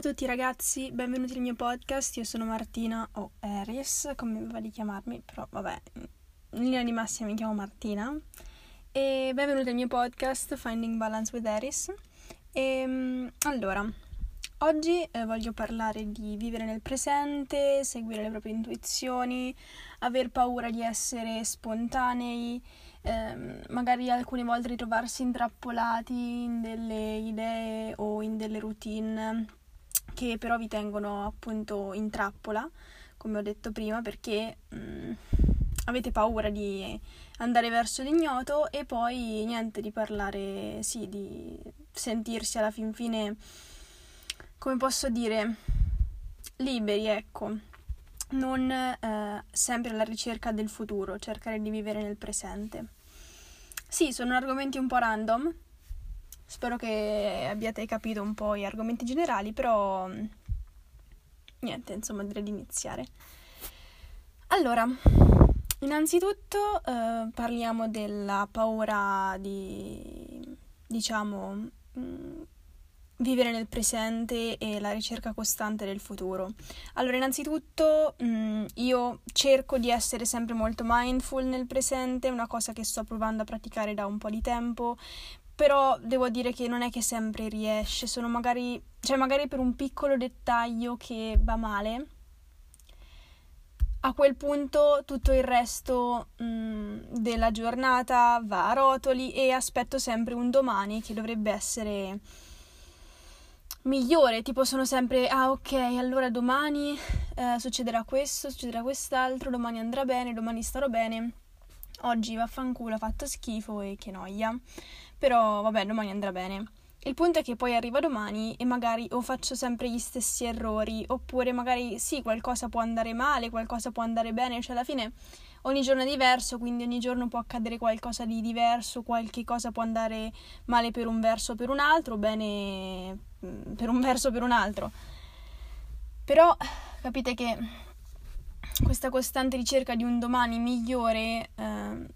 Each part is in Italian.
a tutti ragazzi, benvenuti nel mio podcast, io sono Martina o Eris, come va di chiamarmi, però vabbè, in linea di massima mi chiamo Martina. E benvenuti nel mio podcast Finding Balance with Eris. E, ehm, allora, oggi eh, voglio parlare di vivere nel presente, seguire le proprie intuizioni, aver paura di essere spontanei, ehm, magari alcune volte ritrovarsi intrappolati in delle idee o in delle routine che però vi tengono appunto in trappola, come ho detto prima, perché mh, mm, avete paura di andare verso l'ignoto e poi niente di parlare, sì, di sentirsi alla fin fine, come posso dire, liberi, ecco, non eh, sempre alla ricerca del futuro, cercare di vivere nel presente. Sì, sono argomenti un po' random, spero che abbiate capito un po' gli argomenti generali, però niente, insomma, direi di iniziare. Allora, innanzitutto eh, parliamo della paura di, diciamo, mh, vivere nel presente e la ricerca costante del futuro. Allora, innanzitutto mh, mm, io cerco di essere sempre molto mindful nel presente, una cosa che sto provando a praticare da un po' di tempo, però devo dire che non è che sempre riesce, sono magari, cioè magari per un piccolo dettaglio che va male. A quel punto tutto il resto mh, mm, della giornata va a rotoli e aspetto sempre un domani che dovrebbe essere migliore, tipo sono sempre, ah ok, allora domani eh, succederà questo, succederà quest'altro, domani andrà bene, domani starò bene, oggi vaffanculo, ha fatto schifo e che noia, però vabbè, domani andrà bene. Il punto è che poi arriva domani e magari o faccio sempre gli stessi errori, oppure magari sì, qualcosa può andare male, qualcosa può andare bene, cioè alla fine ogni giorno è diverso, quindi ogni giorno può accadere qualcosa di diverso, qualche cosa può andare male per un verso o per un altro, bene mm, per un verso o per un altro. Però capite che questa costante ricerca di un domani migliore eh,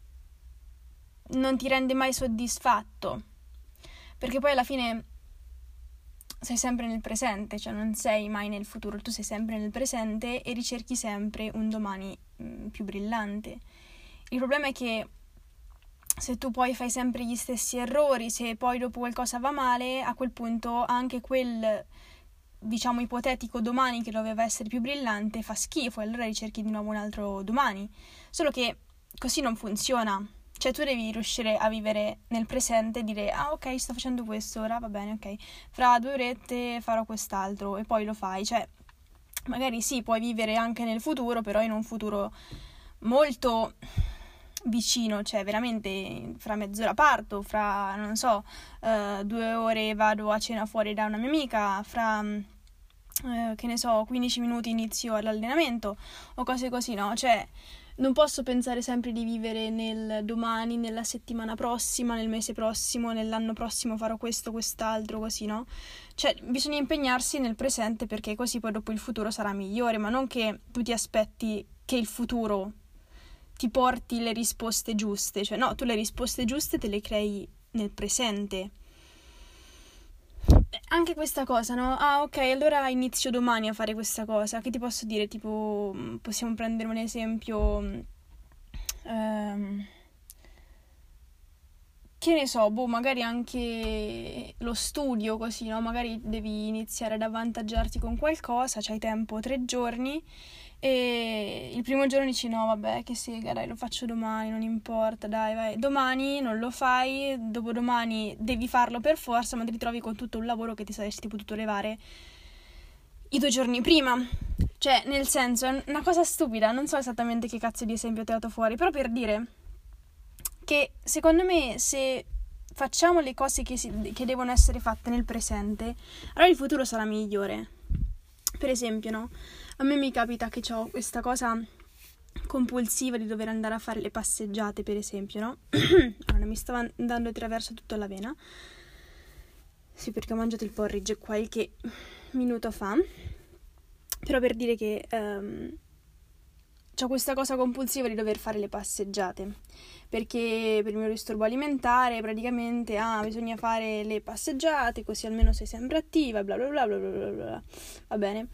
non ti rende mai soddisfatto, perché poi alla fine sei sempre nel presente, cioè non sei mai nel futuro, tu sei sempre nel presente e ricerchi sempre un domani mm, più brillante. Il problema è che se tu poi fai sempre gli stessi errori, se poi dopo qualcosa va male, a quel punto anche quel diciamo ipotetico domani che doveva essere più brillante fa schifo e allora ricerchi di nuovo un altro domani. Solo che così non funziona. Cioè tu devi riuscire a vivere nel presente e dire ah ok sto facendo questo, ora va bene, ok, fra due orette farò quest'altro e poi lo fai. Cioè magari sì, puoi vivere anche nel futuro, però in un futuro molto vicino, cioè veramente fra mezz'ora parto, fra non so, uh, due ore vado a cena fuori da una mia amica, fra uh, che ne so, 15 minuti inizio l'allenamento o cose così, no? Cioè non posso pensare sempre di vivere nel domani, nella settimana prossima, nel mese prossimo, nell'anno prossimo farò questo, quest'altro, così, no? Cioè, bisogna impegnarsi nel presente perché così poi dopo il futuro sarà migliore, ma non che tu ti aspetti che il futuro ti porti le risposte giuste, cioè no, tu le risposte giuste te le crei nel presente anche questa cosa, no? Ah, ok, allora inizio domani a fare questa cosa. Che ti posso dire? Tipo, mm, possiamo prendere un esempio. Ehm, che ne so, boh, magari anche lo studio così, no? Magari devi iniziare ad avvantaggiarti con qualcosa, c'hai tempo tre giorni e il primo giorno dici no, vabbè, che sega, dai, lo faccio domani, non importa, dai, vai. Domani non lo fai, dopodomani devi farlo per forza, ma ti ritrovi con tutto un lavoro che ti saresti potuto levare i due giorni prima. Cioè, nel senso, è una cosa stupida, non so esattamente che cazzo di esempio ho tirato fuori, però per dire che secondo me se facciamo le cose che, si, che devono essere fatte nel presente, allora il futuro sarà migliore. Per esempio, no? A me mi capita che ho questa cosa compulsiva di dover andare a fare le passeggiate, per esempio, no? allora, mi stava andando attraverso tutta la vena. Sì, perché ho mangiato il porridge qualche minuto fa. Però per dire che um, ho questa cosa compulsiva di dover fare le passeggiate perché per il mio disturbo alimentare praticamente ah, bisogna fare le passeggiate così almeno sei sempre attiva bla bla bla bla bla bla va bene.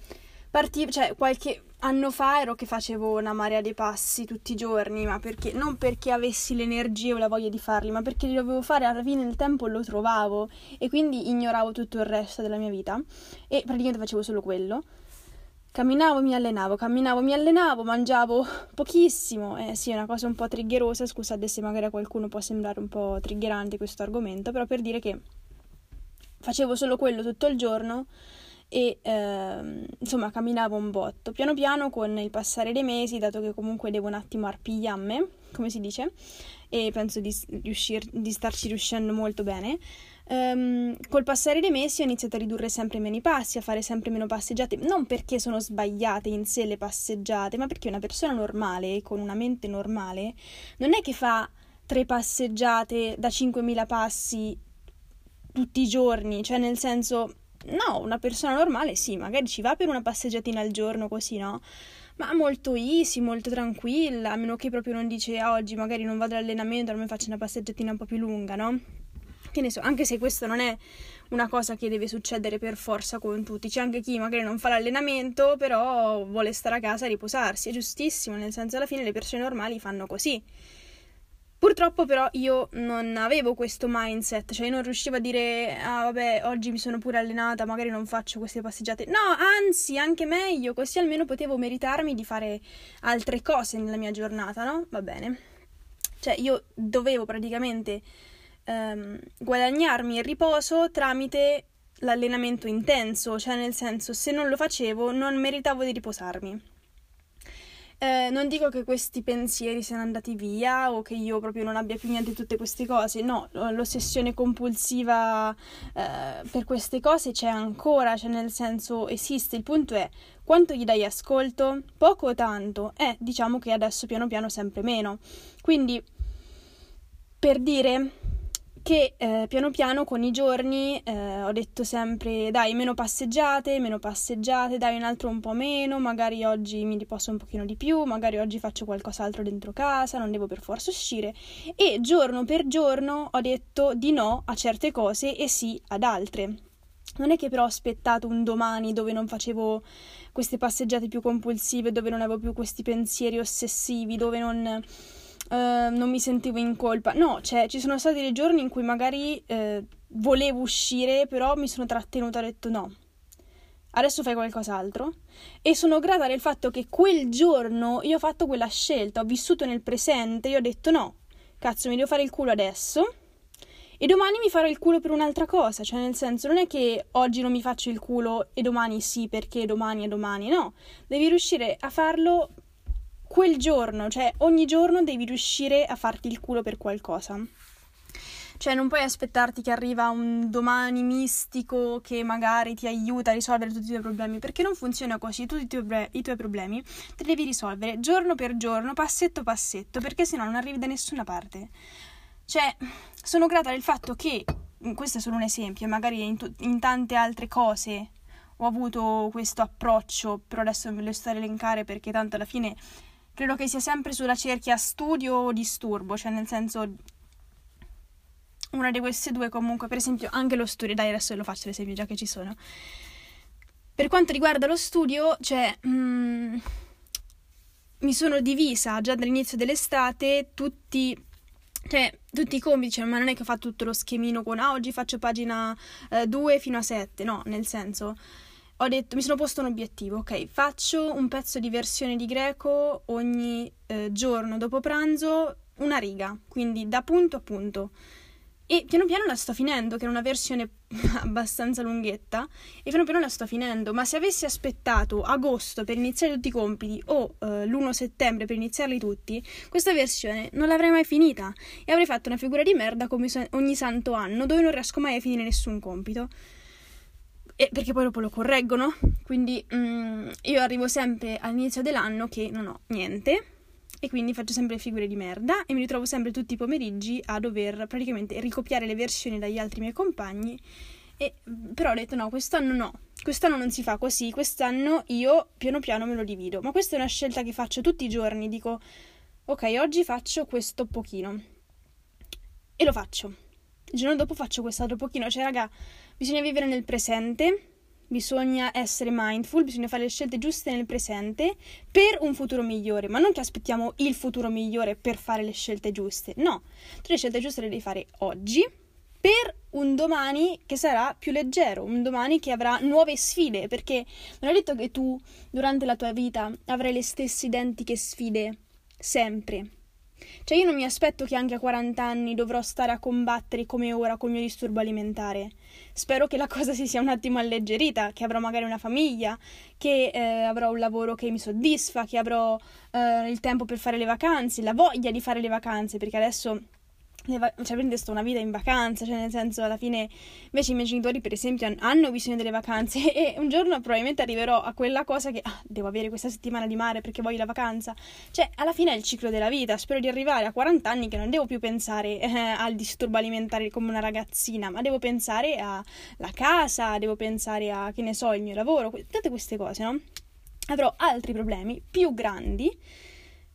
Parti, cioè qualche anno fa ero che facevo una marea di passi tutti i giorni, ma perché non perché avessi l'energia o la voglia di farli, ma perché li dovevo fare alla fine del tempo lo trovavo e quindi ignoravo tutto il resto della mia vita. E praticamente facevo solo quello. Camminavo, mi allenavo, camminavo, mi allenavo, mangiavo pochissimo. Eh sì, è una cosa un po' triggerosa, scusate se magari a qualcuno può sembrare un po' triggerante questo argomento, però per dire che facevo solo quello tutto il giorno e eh, insomma camminavo un botto. Piano piano con il passare dei mesi, dato che comunque devo un attimo arpigliarmi, come si dice, e penso di, riuscir, di starci riuscendo molto bene, Um, col passare dei mesi ho iniziato a ridurre sempre meno i passi, a fare sempre meno passeggiate, non perché sono sbagliate in sé le passeggiate, ma perché una persona normale, con una mente normale, non è che fa tre passeggiate da 5.000 passi tutti i giorni, cioè nel senso, no, una persona normale sì, magari ci va per una passeggiatina al giorno così, no? Ma molto easy, molto tranquilla, a meno che proprio non dice ah, oggi magari non vado all'allenamento, allora mi faccio una passeggiatina un po' più lunga, no? Che ne so, anche se questo non è una cosa che deve succedere per forza con tutti, c'è anche chi magari non fa l'allenamento, però vuole stare a casa e riposarsi, è giustissimo, nel senso alla fine le persone normali fanno così. Purtroppo però io non avevo questo mindset, cioè non riuscivo a dire ah vabbè oggi mi sono pure allenata, magari non faccio queste passeggiate. No, anzi, anche meglio, così almeno potevo meritarmi di fare altre cose nella mia giornata, no? Va bene. Cioè io dovevo praticamente ehm, guadagnarmi il riposo tramite l'allenamento intenso, cioè nel senso se non lo facevo non meritavo di riposarmi. Eh, non dico che questi pensieri siano andati via o che io proprio non abbia più niente di tutte queste cose, no, l'ossessione compulsiva eh, per queste cose c'è ancora, cioè nel senso esiste, il punto è quanto gli dai ascolto? Poco o tanto? Eh, diciamo che adesso piano piano sempre meno. Quindi, per dire, che eh, piano piano con i giorni eh, ho detto sempre dai meno passeggiate, meno passeggiate, dai un altro un po' meno, magari oggi mi riposo un pochino di più, magari oggi faccio qualcos'altro dentro casa, non devo per forza uscire e giorno per giorno ho detto di no a certe cose e sì ad altre. Non è che però ho aspettato un domani dove non facevo queste passeggiate più compulsive, dove non avevo più questi pensieri ossessivi, dove non Ehm, non mi sentivo in colpa. No, cioè, ci sono stati dei giorni in cui magari uh, volevo uscire, però mi sono trattenuta e ho detto no. Adesso fai qualcos'altro. E sono grata del fatto che quel giorno io ho fatto quella scelta, ho vissuto nel presente, io ho detto no, cazzo, mi devo fare il culo adesso. E domani mi farò il culo per un'altra cosa, cioè nel senso non è che oggi non mi faccio il culo e domani sì perché domani è domani, no, devi riuscire a farlo quel giorno, cioè ogni giorno devi riuscire a farti il culo per qualcosa. Cioè non puoi aspettarti che arriva un domani mistico che magari ti aiuta a risolvere tutti i tuoi problemi, perché non funziona così, tutti i tuoi, i tuoi problemi te li devi risolvere giorno per giorno, passetto passetto, perché sennò non arrivi da nessuna parte. Cioè, sono grata del fatto che, questo è solo un esempio, magari in, t- in tante altre cose ho avuto questo approccio, però adesso ve lo sto a elencare perché tanto alla fine credo che sia sempre sulla cerchia studio o disturbo, cioè nel senso una di queste due comunque, per esempio anche lo studio, dai adesso lo faccio l'esempio già che ci sono. Per quanto riguarda lo studio, cioè mm, mi sono divisa già dall'inizio dell'estate tutti cioè, tutti i compiti, cioè, ma non è che ho fatto tutto lo schemino con ah, oggi faccio pagina 2 eh, fino a 7, no, nel senso ho detto, mi sono posto un obiettivo, ok, faccio un pezzo di versione di greco ogni eh, giorno dopo pranzo, una riga, quindi da punto a punto. E piano piano la sto finendo, che è una versione abbastanza lunghetta, e piano piano la sto finendo. Ma se avessi aspettato agosto per iniziare tutti i compiti o eh, l'1 settembre per iniziarli tutti, questa versione non l'avrei mai finita e avrei fatto una figura di merda come ogni santo anno, dove non riesco mai a finire nessun compito e perché poi dopo lo correggono. Quindi mm, io arrivo sempre all'inizio dell'anno che non ho niente e quindi faccio sempre figure di merda e mi ritrovo sempre tutti i pomeriggi a dover praticamente ricopiare le versioni dagli altri miei compagni E, però ho detto no, quest'anno no, quest'anno non si fa così, quest'anno io piano piano me lo divido. Ma questa è una scelta che faccio tutti i giorni, dico ok, oggi faccio questo pochino. E lo faccio. Il giorno dopo faccio quest'altro pochino. Cioè, raga, bisogna vivere nel presente, bisogna essere mindful, bisogna fare le scelte giuste nel presente per un futuro migliore, ma non che aspettiamo il futuro migliore per fare le scelte giuste. No, tu le scelte giuste le devi fare oggi per un domani che sarà più leggero, un domani che avrà nuove sfide, perché non è detto che tu durante la tua vita avrai le stesse identiche sfide sempre. Cioè io non mi aspetto che anche a 40 anni dovrò stare a combattere come ora col mio disturbo alimentare. Spero che la cosa si sia un attimo alleggerita, che avrò magari una famiglia, che eh, avrò un lavoro che mi soddisfa, che avrò eh, il tempo per fare le vacanze, la voglia di fare le vacanze, perché adesso Cioè prende sto una vita in vacanza, cioè nel senso alla fine invece i miei genitori per esempio hanno bisogno delle vacanze e un giorno probabilmente arriverò a quella cosa che ah, devo avere questa settimana di mare perché voglio la vacanza, cioè alla fine è il ciclo della vita, spero di arrivare a 40 anni che non devo più pensare eh, al disturbo alimentare come una ragazzina, ma devo pensare alla casa, devo pensare a che ne so, il mio lavoro, tutte queste cose, no? Avrò altri problemi più grandi,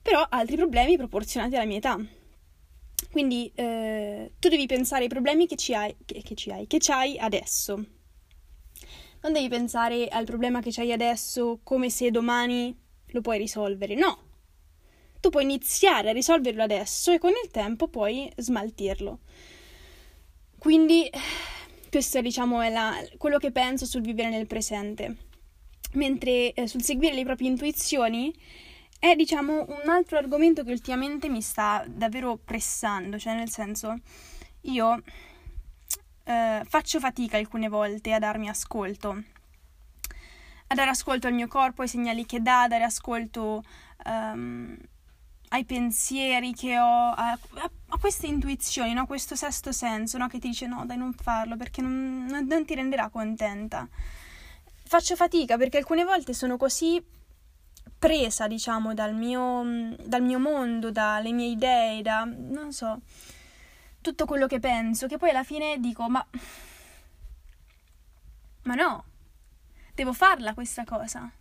però altri problemi proporzionati alla mia età. Quindi eh, tu devi pensare ai problemi che ci hai, che, che ci hai, che ci hai adesso. Non devi pensare al problema che ci hai adesso come se domani lo puoi risolvere. No. Tu puoi iniziare a risolverlo adesso e con il tempo puoi smaltirlo. Quindi questo diciamo è la, quello che penso sul vivere nel presente. Mentre eh, sul seguire le proprie intuizioni è diciamo un altro argomento che ultimamente mi sta davvero pressando, cioè nel senso io eh, faccio fatica alcune volte a darmi ascolto, a dare ascolto al mio corpo, ai segnali che dà, a dare ascolto um, ai pensieri che ho, a, a, a queste intuizioni, no? questo sesto senso no? che ti dice no dai non farlo perché non, non, non ti renderà contenta. Faccio fatica perché alcune volte sono così presa, diciamo, dal mio, dal mio mondo, dalle mie idee, da, non so, tutto quello che penso, che poi alla fine dico, ma... Ma no, devo farla questa cosa.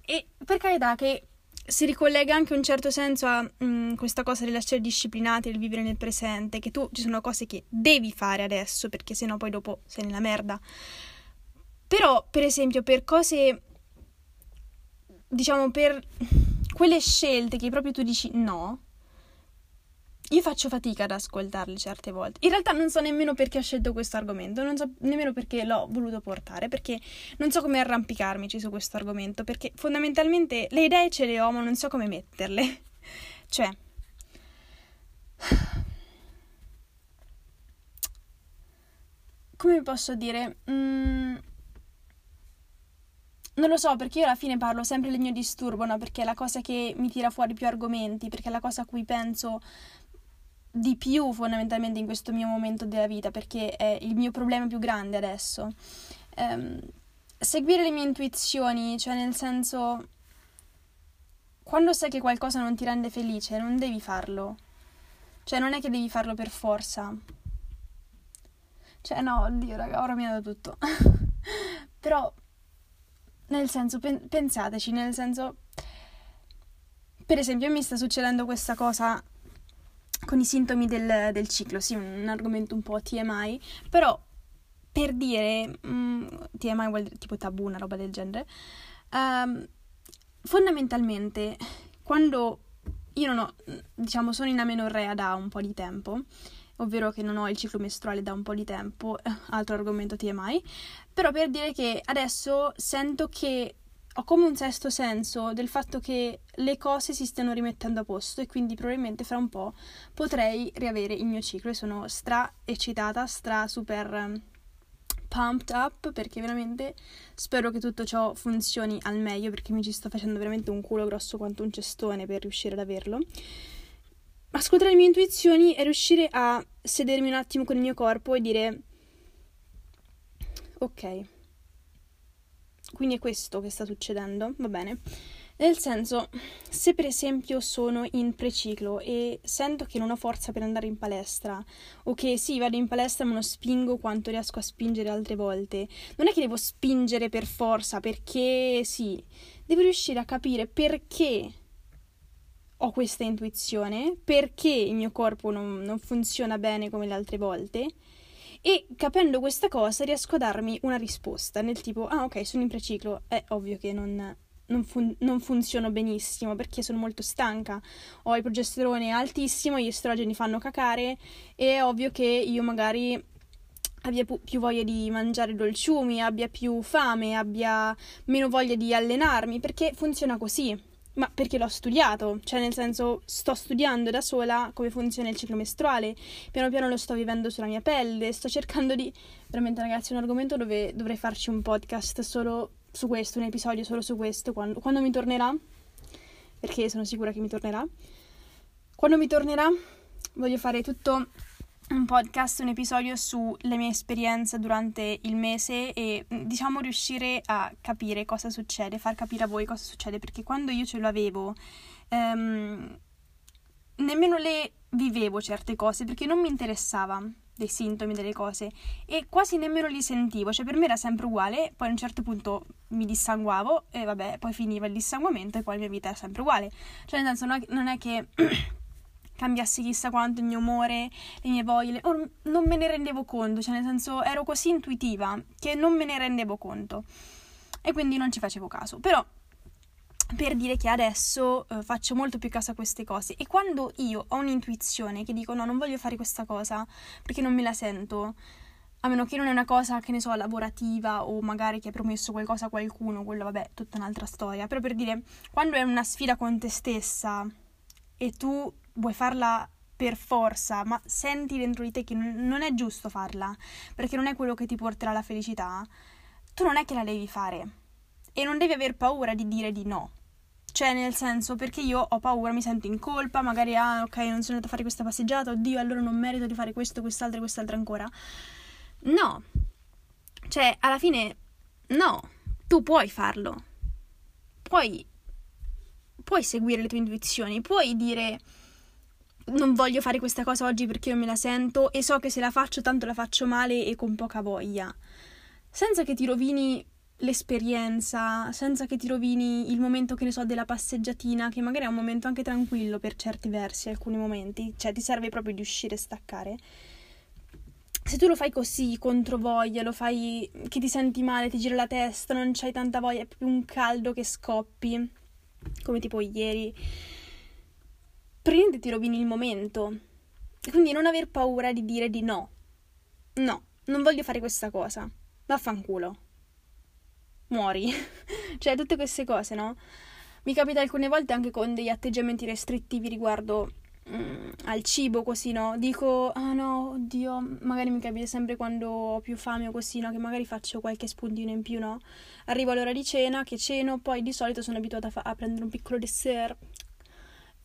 E per carità che si ricollega anche in un certo senso a mh, mm, questa cosa dell'essere disciplinati, del vivere nel presente, che tu ci sono cose che devi fare adesso, perché sennò poi dopo sei nella merda. Però, per esempio, per cose diciamo, per quelle scelte che proprio tu dici no, io faccio fatica ad ascoltarle certe volte. In realtà non so nemmeno perché ho scelto questo argomento, non so nemmeno perché l'ho voluto portare, perché non so come arrampicarmici su questo argomento, perché fondamentalmente le idee ce le ho, ma non so come metterle. cioè... Come posso dire? Mm non lo so, perché io alla fine parlo sempre del mio disturbo, no? Perché è la cosa che mi tira fuori più argomenti, perché è la cosa a cui penso di più fondamentalmente in questo mio momento della vita, perché è il mio problema più grande adesso. Um, seguire le mie intuizioni, cioè nel senso, quando sai che qualcosa non ti rende felice, non devi farlo. Cioè non è che devi farlo per forza. Cioè no, oddio raga, ora mi ha dato tutto. Però nel senso, pen- pensateci, nel senso... Per esempio, mi sta succedendo questa cosa con i sintomi del, del ciclo, sì, un argomento un po' TMI, però per dire, mh, mm, TMI vuol dire tipo tabù, una roba del genere, um, fondamentalmente quando io non ho, diciamo, sono in amenorrea da un po' di tempo, ovvero che non ho il ciclo mestruale da un po' di tempo, altro argomento TMI, però per dire che adesso sento che ho come un sesto senso del fatto che le cose si stiano rimettendo a posto e quindi probabilmente fra un po' potrei riavere il mio ciclo. E sono stra eccitata, stra super um, pumped up perché veramente spero che tutto ciò funzioni al meglio perché mi ci sto facendo veramente un culo grosso quanto un cestone per riuscire ad averlo ascoltare le mie intuizioni è riuscire a sedermi un attimo con il mio corpo e dire ok, quindi è questo che sta succedendo, va bene. Nel senso, se per esempio sono in preciclo e sento che non ho forza per andare in palestra, o che sì, vado in palestra ma non spingo quanto riesco a spingere altre volte, non è che devo spingere per forza, perché sì, devo riuscire a capire perché ho questa intuizione, perché il mio corpo non, non funziona bene come le altre volte. E capendo questa cosa riesco a darmi una risposta nel tipo, ah ok, sono in preciclo, è ovvio che non, non, fun- non, funziono benissimo perché sono molto stanca, ho il progesterone altissimo, gli estrogeni fanno cacare e è ovvio che io magari abbia pu- più voglia di mangiare dolciumi, abbia più fame, abbia meno voglia di allenarmi perché funziona così. Ma perché l'ho studiato, cioè nel senso sto studiando da sola come funziona il ciclo mestruale, piano piano lo sto vivendo sulla mia pelle, sto cercando di... Veramente ragazzi è un argomento dove dovrei farci un podcast solo su questo, un episodio solo su questo, quando, quando mi tornerà, perché sono sicura che mi tornerà. Quando mi tornerà voglio fare tutto un podcast, un episodio sulle mie esperienze durante il mese e diciamo riuscire a capire cosa succede, far capire a voi cosa succede, perché quando io ce l'avevo ehm, nemmeno le vivevo certe cose perché non mi interessava dei sintomi, delle cose e quasi nemmeno li sentivo, cioè per me era sempre uguale, poi a un certo punto mi dissanguavo e vabbè, poi finiva il dissanguamento e poi la mia vita era sempre uguale, cioè nel senso non è che cambiasse chissà quanto il mio umore, le mie voglie, or- non me ne rendevo conto, cioè nel senso ero così intuitiva che non me ne rendevo conto. E quindi non ci facevo caso, però per dire che adesso eh, faccio molto più caso a queste cose. E quando io ho un'intuizione che dico no, non voglio fare questa cosa perché non me la sento, a meno che non è una cosa, che ne so, lavorativa o magari che hai promesso qualcosa a qualcuno, quello vabbè, tutta un'altra storia, però per dire, quando è una sfida con te stessa e tu vuoi farla per forza, ma senti dentro di te che non è giusto farla, perché non è quello che ti porterà alla felicità, tu non è che la devi fare e non devi aver paura di dire di no. Cioè, nel senso, perché io ho paura, mi sento in colpa, magari, ah, ok, non sono andata a fare questa passeggiata, oddio, allora non merito di fare questo, quest'altro e quest'altro ancora. No. Cioè, alla fine, no. Tu puoi farlo. Puoi, puoi seguire le tue intuizioni, puoi dire non voglio fare questa cosa oggi perché io me la sento e so che se la faccio tanto la faccio male e con poca voglia. Senza che ti rovini l'esperienza, senza che ti rovini il momento, che ne so, della passeggiatina, che magari è un momento anche tranquillo per certi versi, alcuni momenti, cioè ti serve proprio di uscire e staccare. Se tu lo fai così, contro voglia, lo fai che ti senti male, ti gira la testa, non c'hai tanta voglia, è più un caldo che scoppi, come tipo ieri, prendi ti rovini il momento. Quindi non aver paura di dire di no. No, non voglio fare questa cosa. Vaffanculo muori. cioè, tutte queste cose, no? Mi capita alcune volte anche con degli atteggiamenti restrittivi riguardo mm, al cibo, così, no? Dico, ah no, oddio, magari mi capita sempre quando ho più fame o così, no? Che magari faccio qualche spuntino in più, no? Arrivo all'ora di cena, che ceno, poi di solito sono abituata a, fa- a prendere un piccolo dessert,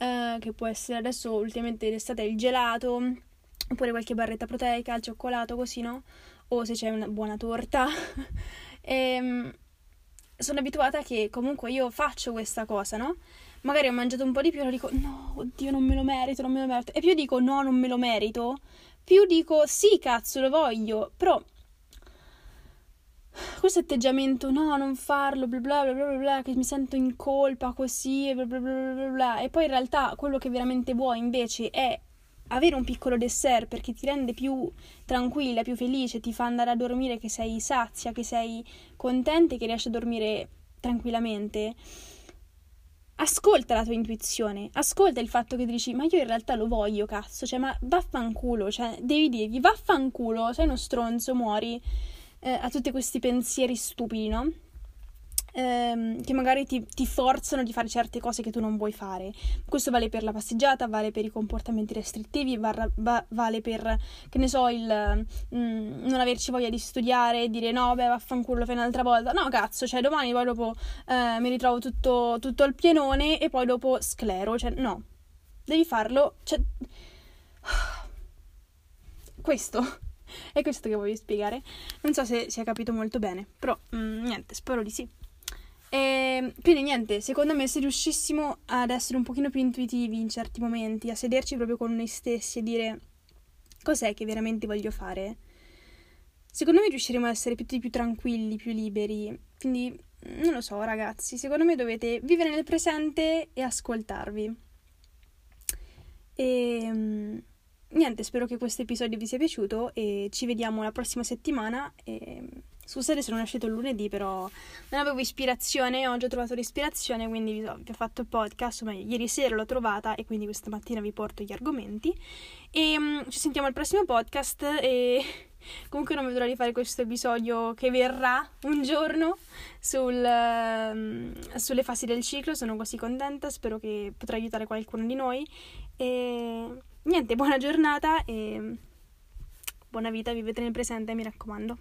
eh, che può essere adesso, ultimamente d'estate, il gelato, oppure qualche barretta proteica, il cioccolato, così, no? O se c'è una buona torta. e, ehm, sono abituata che comunque io faccio questa cosa, no? Magari ho mangiato un po' di più e dico no, oddio, non me lo merito, non me lo merito. E più dico no, non me lo merito, più dico sì, cazzo, lo voglio. Però questo atteggiamento no, non farlo, bla bla bla bla bla, che mi sento in colpa così, bla bla bla bla bla. E poi in realtà quello che veramente vuoi invece è avere un piccolo dessert perché ti rende più tranquilla, più felice, ti fa andare a dormire che sei sazia, che sei contenta e che riesci a dormire tranquillamente. Ascolta la tua intuizione, ascolta il fatto che dici ma io in realtà lo voglio, cazzo, cioè ma vaffanculo, cioè devi dirgli vaffanculo, sei uno stronzo, muori eh, a tutti questi pensieri stupidi, no? ehm, che magari ti, ti, forzano di fare certe cose che tu non vuoi fare. Questo vale per la passeggiata, vale per i comportamenti restrittivi, varra, va, vale per, che ne so, il mm, non averci voglia di studiare, dire no, beh, vaffanculo, lo fai un'altra volta. No, cazzo, cioè domani poi dopo eh, mi ritrovo tutto, tutto al pienone e poi dopo sclero, cioè no, devi farlo, cioè... Questo è questo che voglio spiegare. Non so se si è capito molto bene, però mm, niente, spero di sì. E, quindi niente, secondo me se riuscissimo ad essere un pochino più intuitivi in certi momenti, a sederci proprio con noi stessi e dire cos'è che veramente voglio fare, secondo me riusciremo ad essere tutti più tranquilli, più liberi. Quindi non lo so, ragazzi, secondo me dovete vivere nel presente e ascoltarvi. E niente, spero che questo episodio vi sia piaciuto e ci vediamo la prossima settimana. E... Scusate se non è uscito il lunedì, però non avevo ispirazione, oggi ho trovato l'ispirazione, quindi vi ho, fatto il podcast, ma ieri sera l'ho trovata e quindi questa mattina vi porto gli argomenti. E um, ci sentiamo al prossimo podcast e comunque non vedo l'ora di fare questo episodio che verrà un giorno sul, um, sulle fasi del ciclo, sono così contenta, spero che potrà aiutare qualcuno di noi. E niente, buona giornata e buona vita, vivete nel presente, mi raccomando.